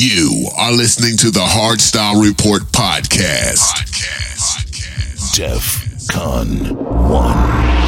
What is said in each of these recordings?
You are listening to the Hardstyle Report podcast. podcast. podcast. DEF CON 1.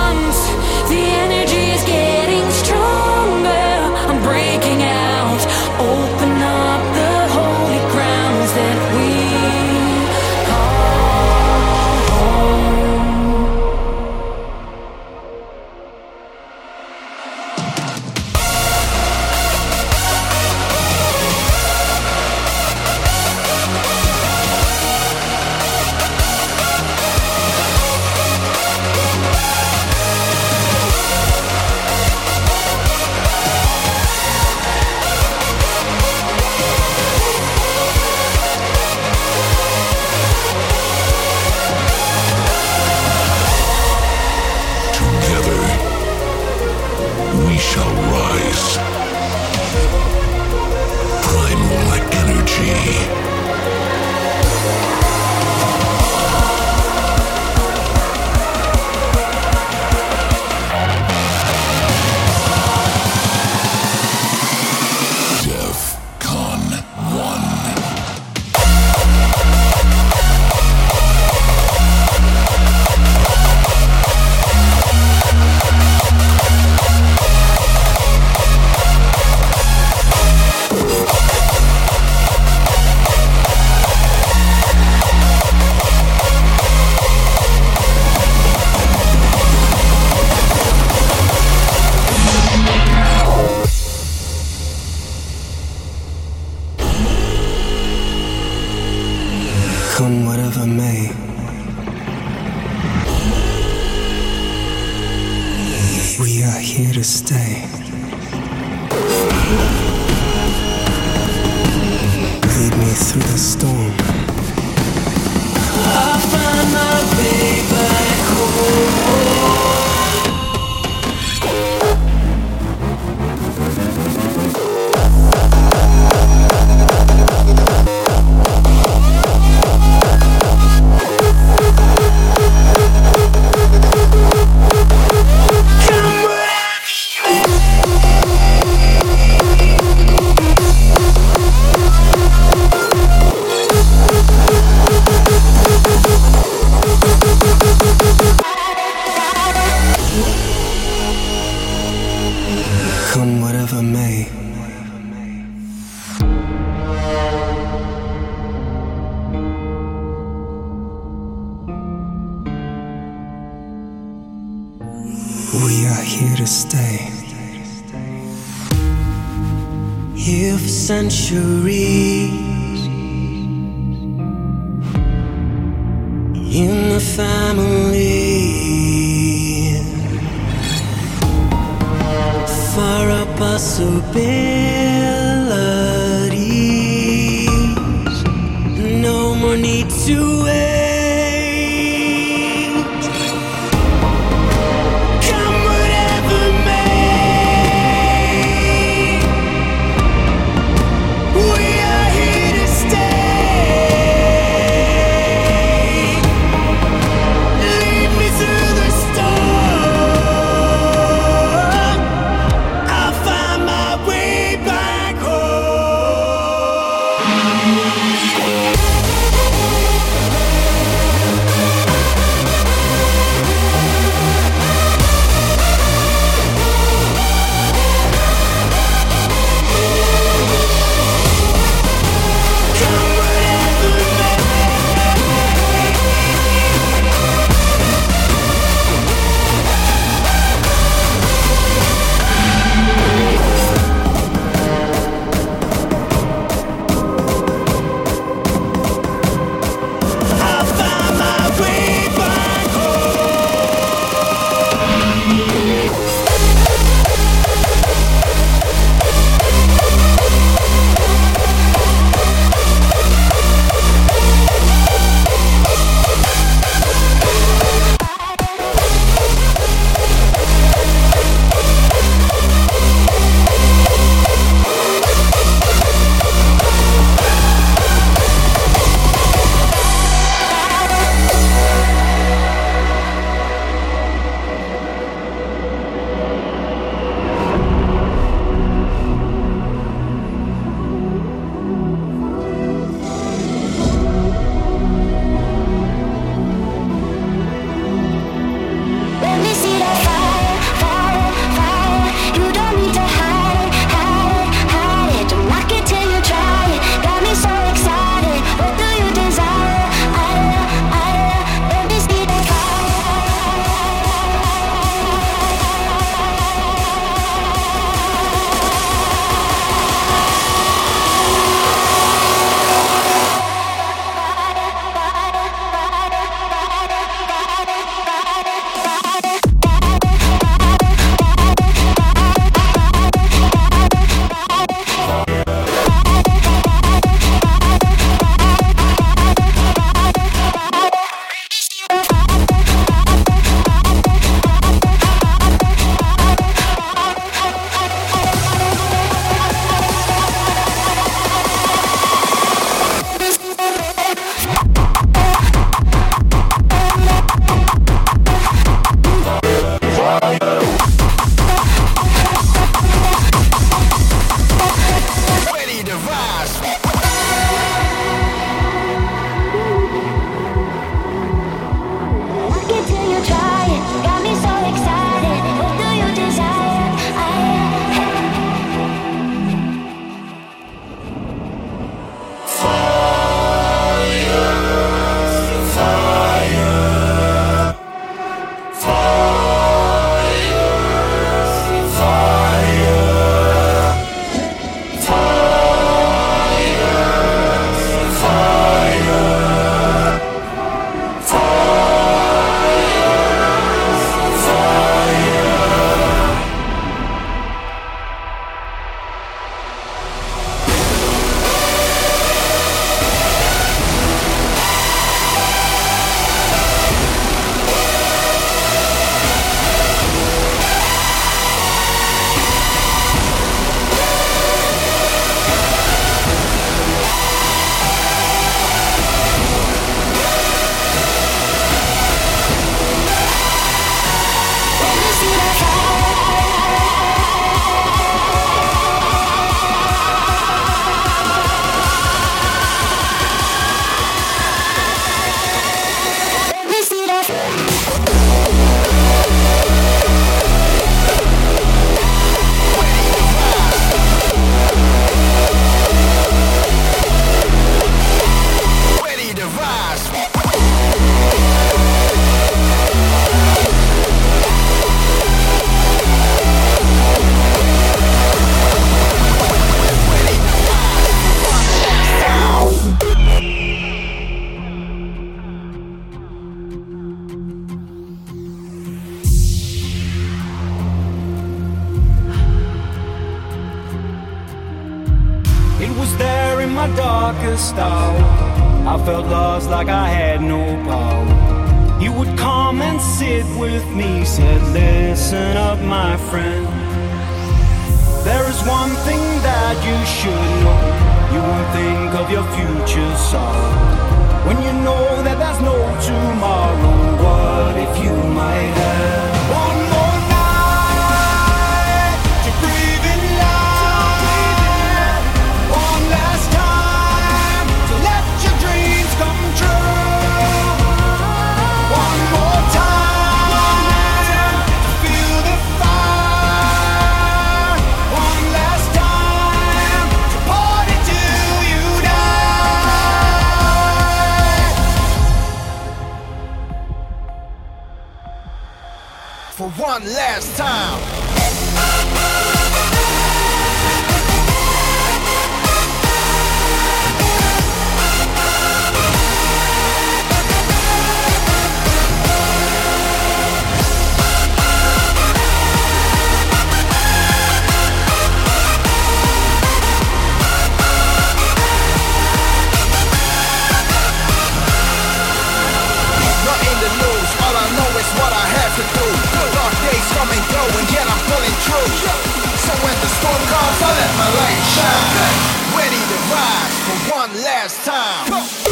last time.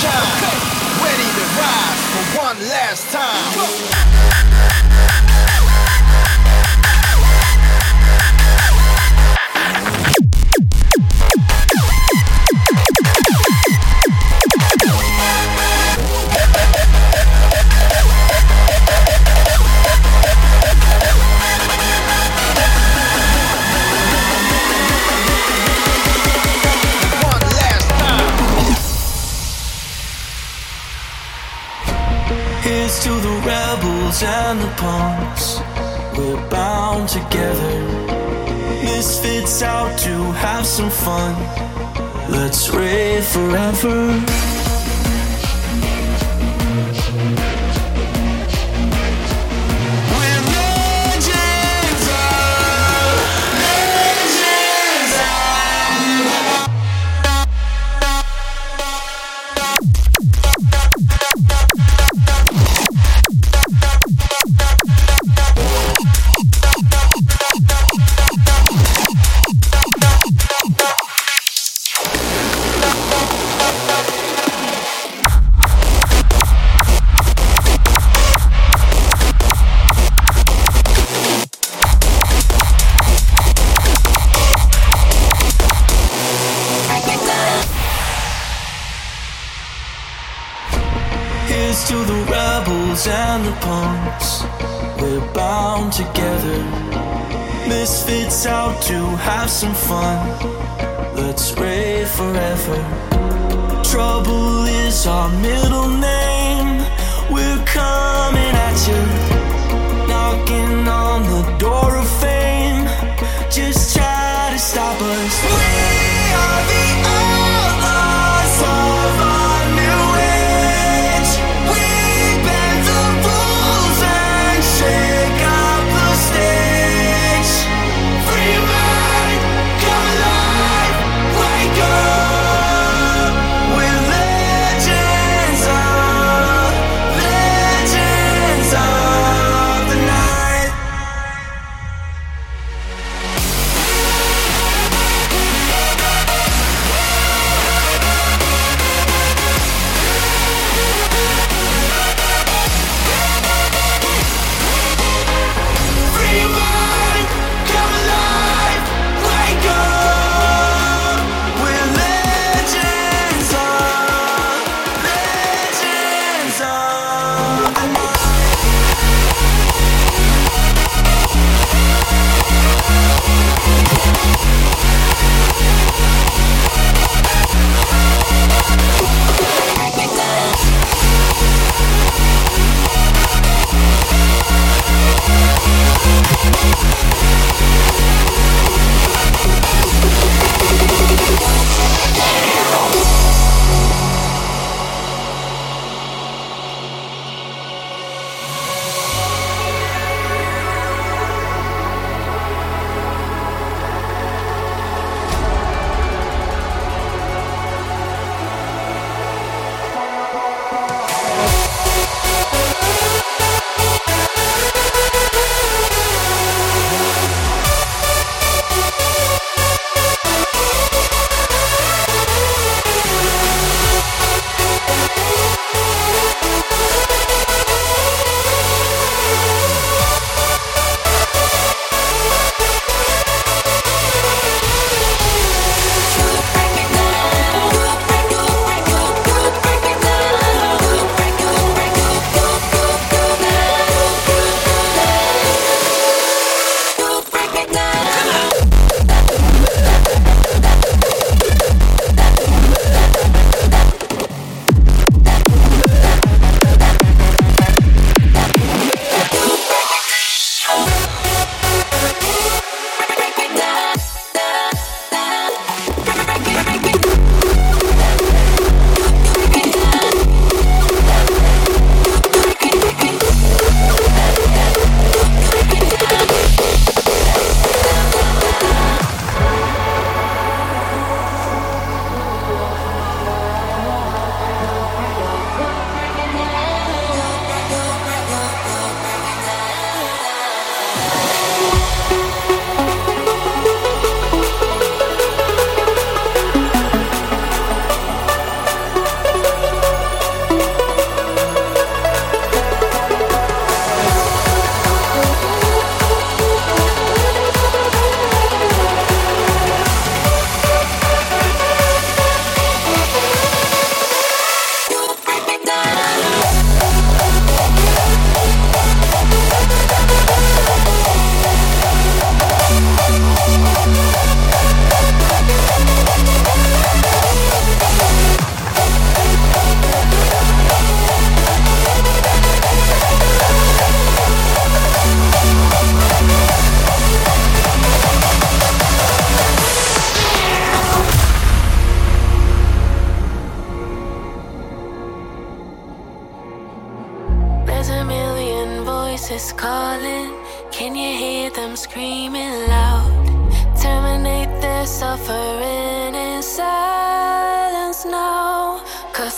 shine. Ready to rise for one last time. we're bound together. Misfits out to have some fun. Let's rave forever. have some fun. Let's rave forever. Trouble is our middle name. We're coming.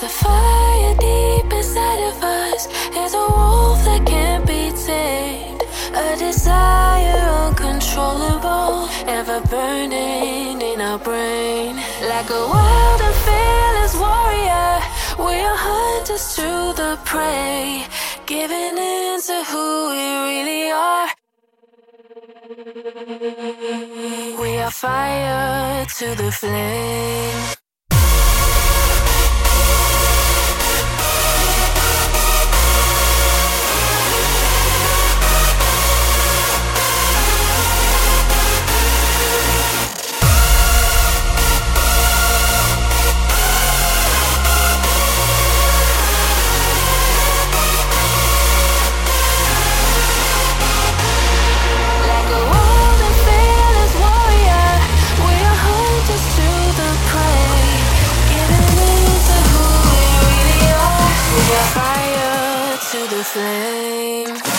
the fire deep inside of us is a wolf that can't be tamed. A desire uncontrollable, ever burning in our brain. Like a wild and fearless warrior, we are hunters to the prey, giving in to who we really are. We are fire to the flame. flame.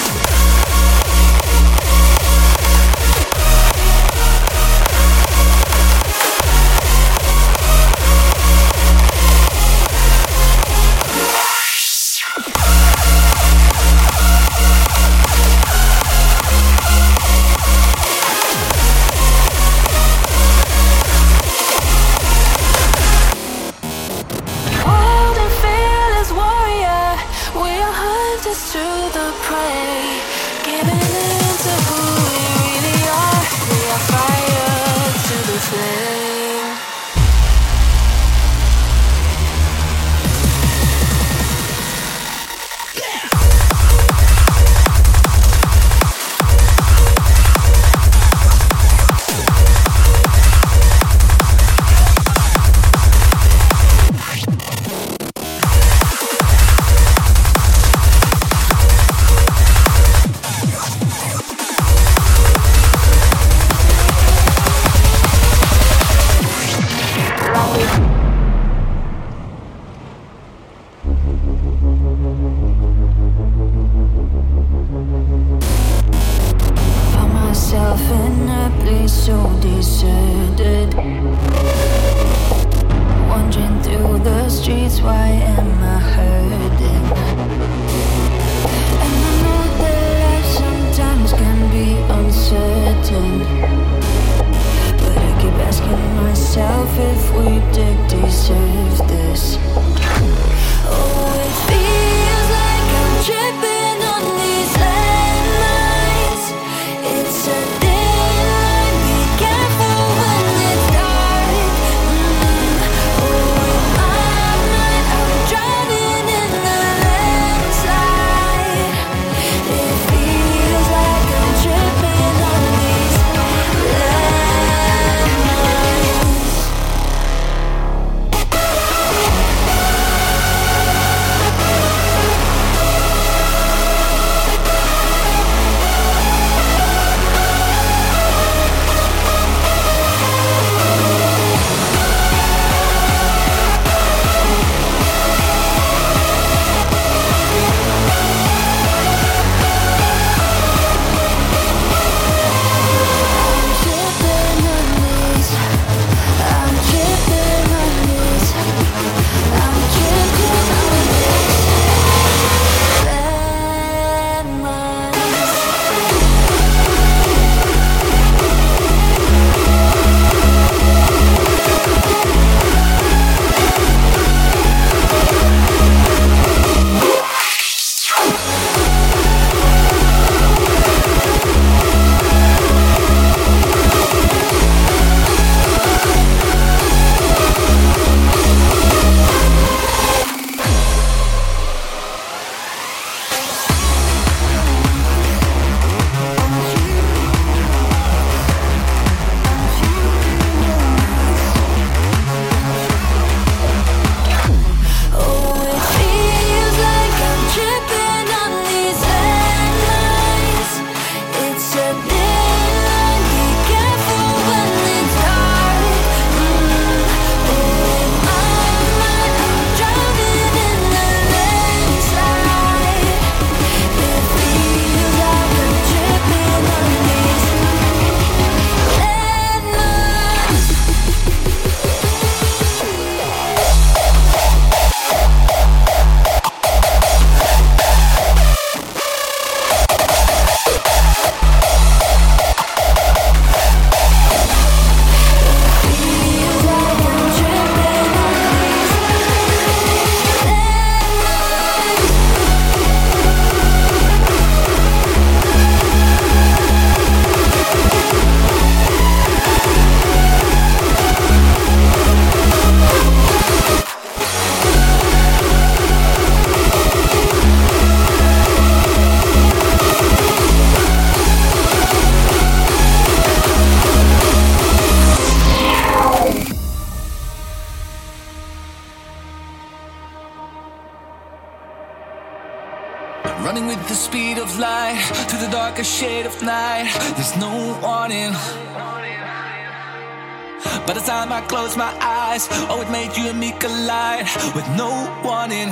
a light with no warning.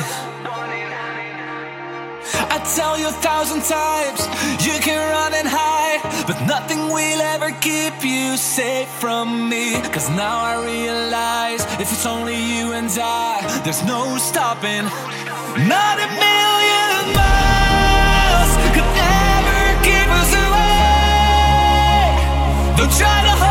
I tell you a thousand times, you can run and hide, but nothing will ever keep you safe from me. Cause now I realize if it's only you and I, there's no stopping. Not a million miles. Don't try to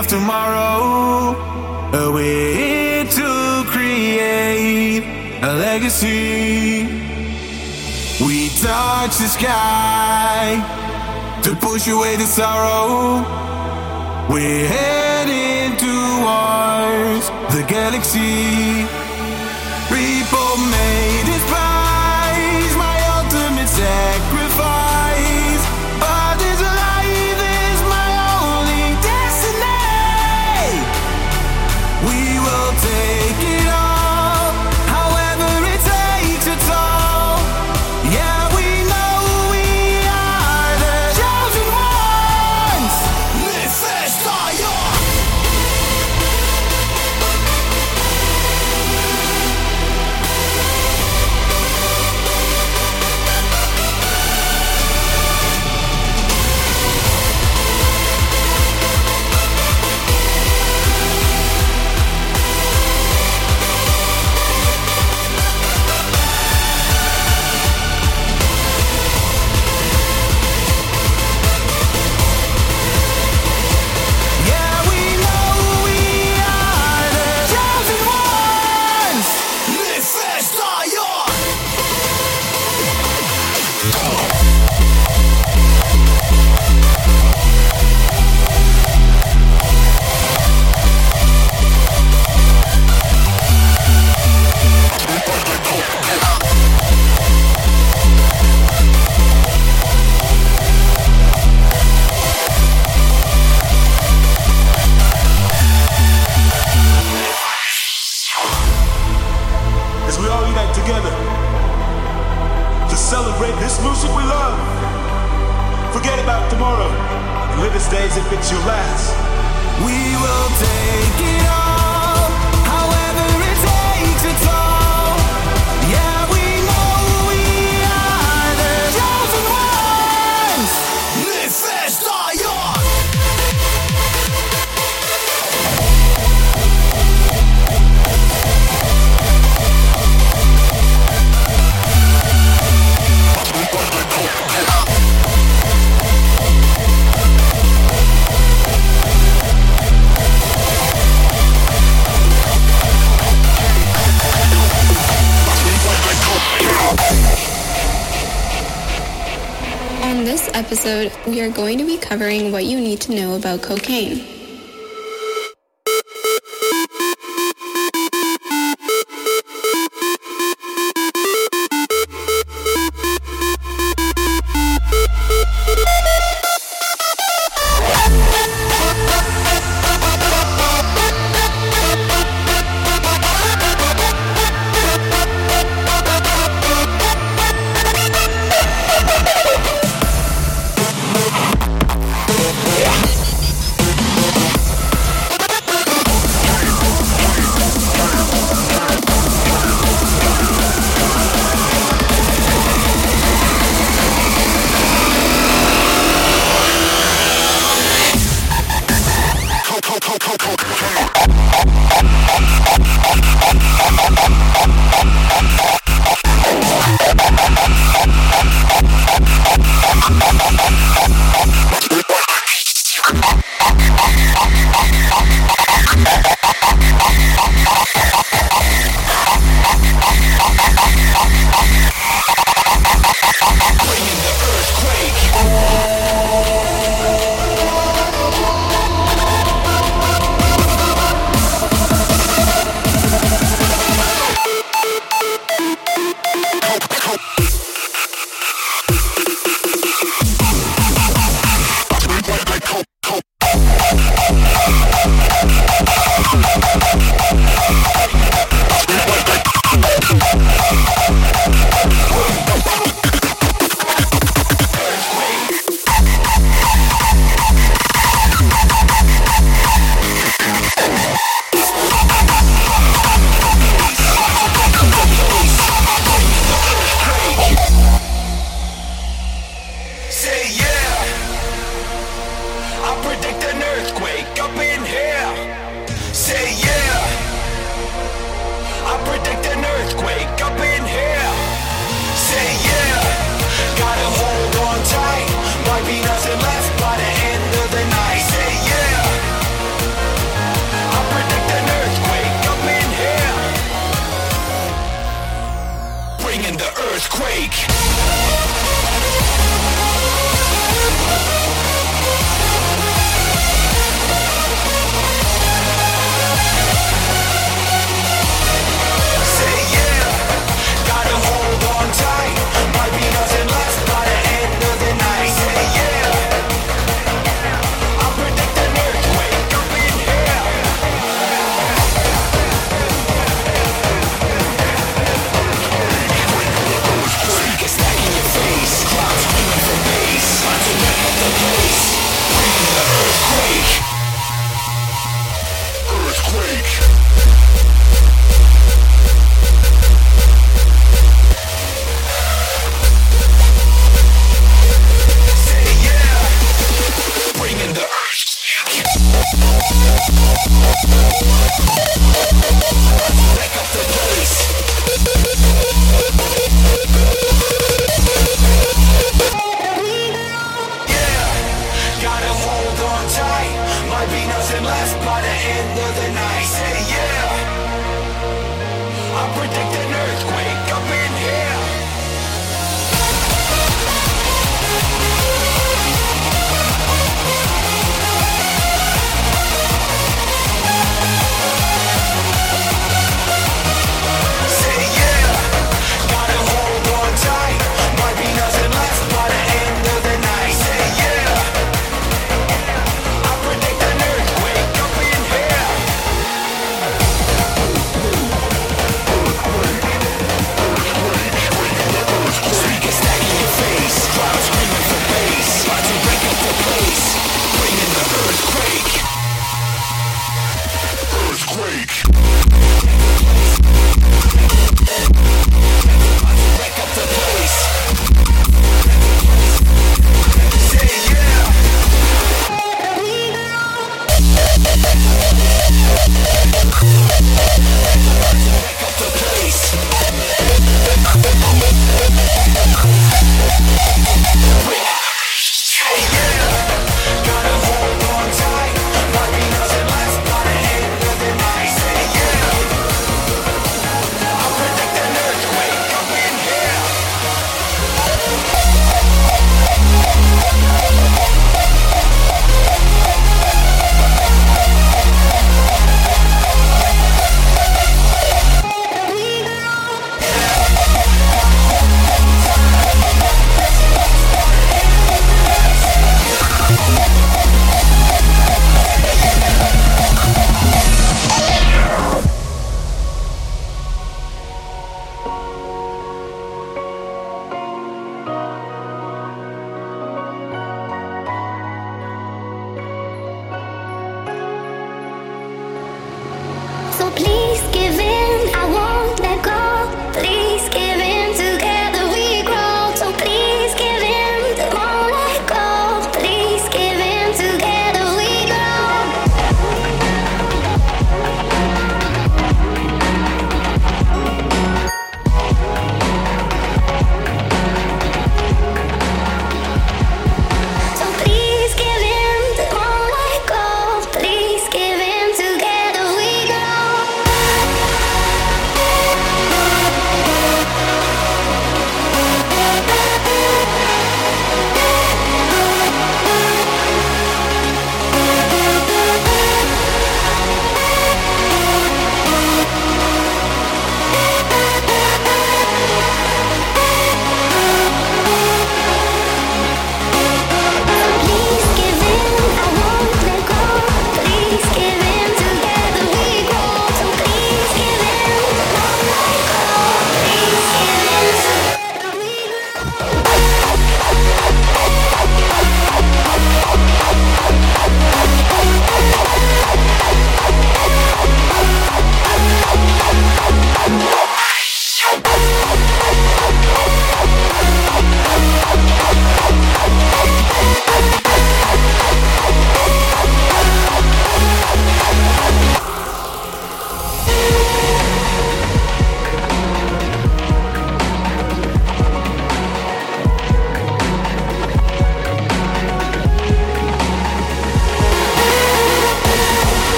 of tomorrow, a way to create a legacy. We touch the sky to push away the sorrow. We're heading towards the galaxy. we are going to be covering what you need to know about cocaine.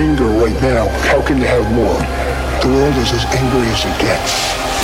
anger right now. How can you have more? The world is as angry as it gets.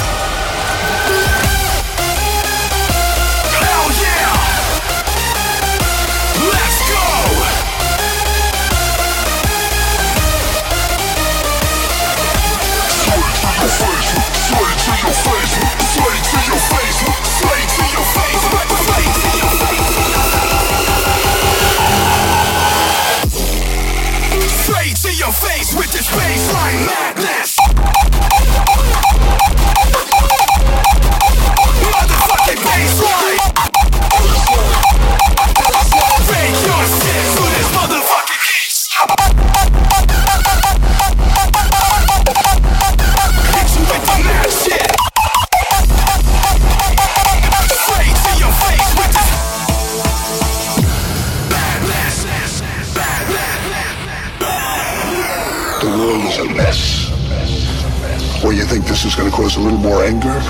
more anger?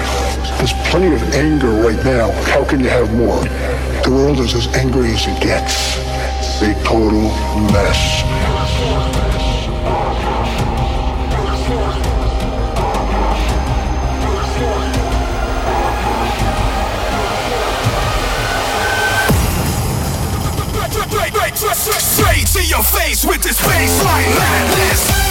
There's plenty of anger right now. How can you have more? The world is as angry as it gets. A total mess. Straight to your face with this baseline madness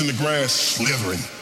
in the grass slithering.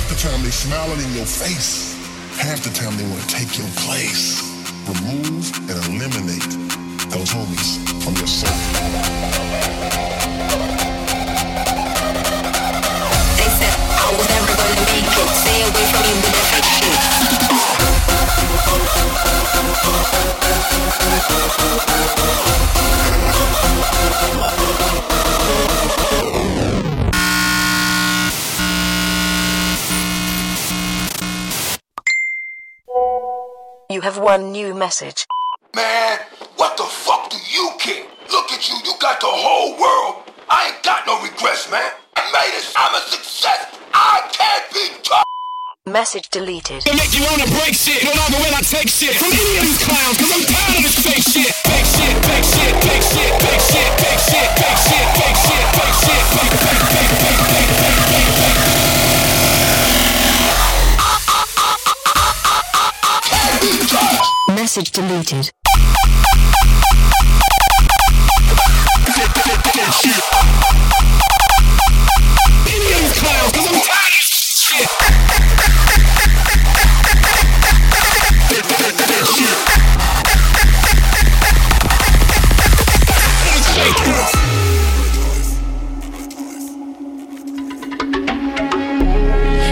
half the time they smiling in your face. Half the time they want to take your place. Remove and eliminate those homies from your soul. They said I was never gonna make it. Stay away from me with affection. One new message. Man, what the fuck do you care? Look at you, you got the whole world. I ain't got no regrets, man. I made it. I'm a success. I can't be touched. Message deleted. It make you wanna break shit, no longer when I take shit from any of these clowns, cause I'm tired of this fake shit. Fake shit, fake shit, fake shit, fake shit, fake shit, fake shit, fake shit, fake shit, fake, fake, fake, fake, fake, fake, fake, fake. Message deleted.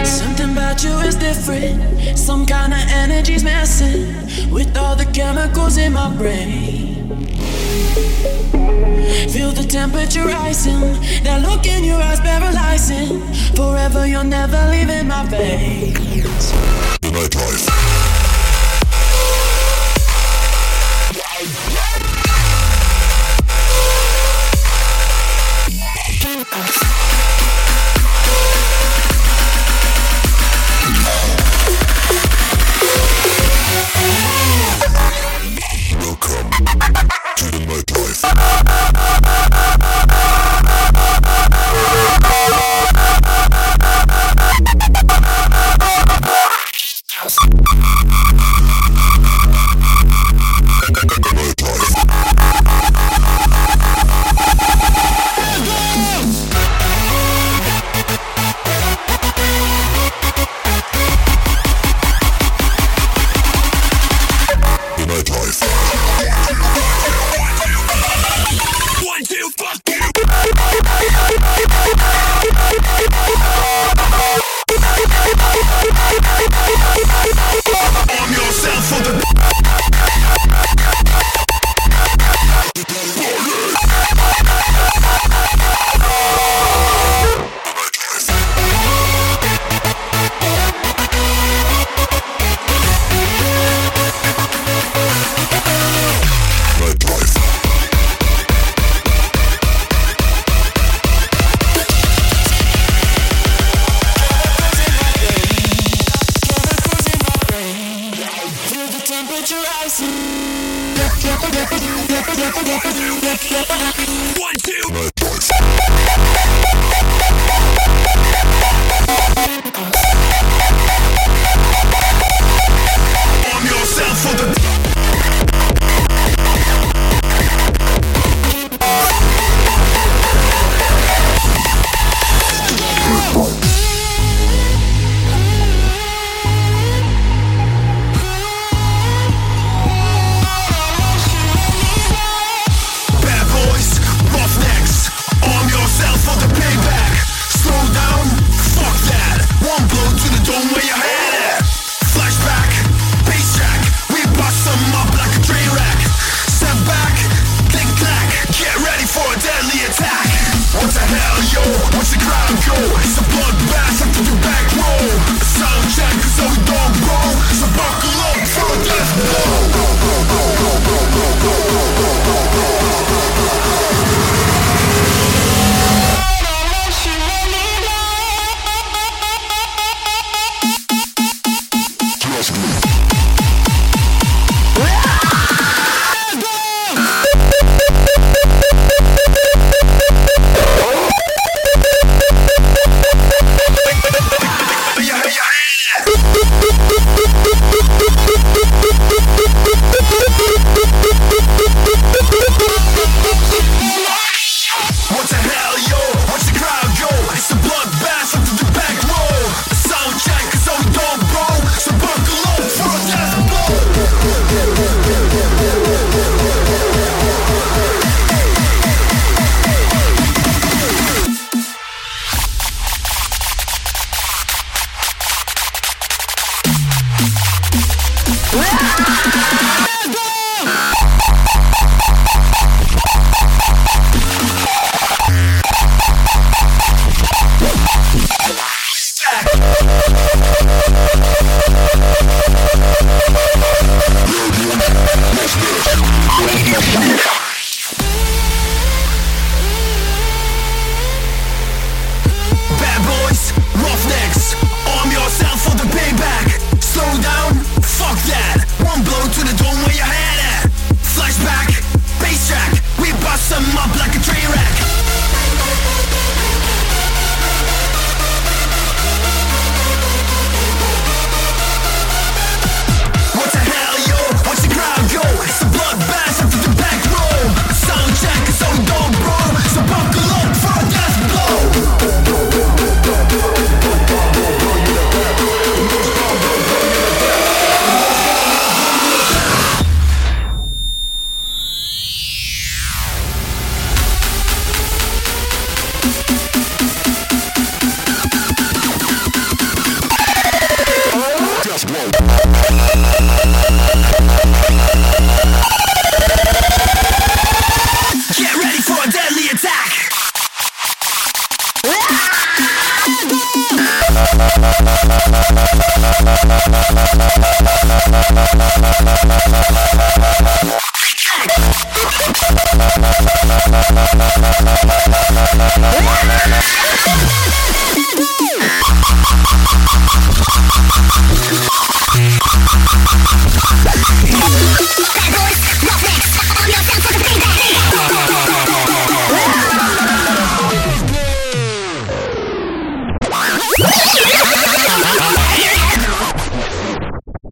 Something about you is different some kind of energy's messing with all the chemicals in my brain. Feel the temperature rising, that look in your eyes paralyzing. Forever, you're never leaving my face. Nightlife.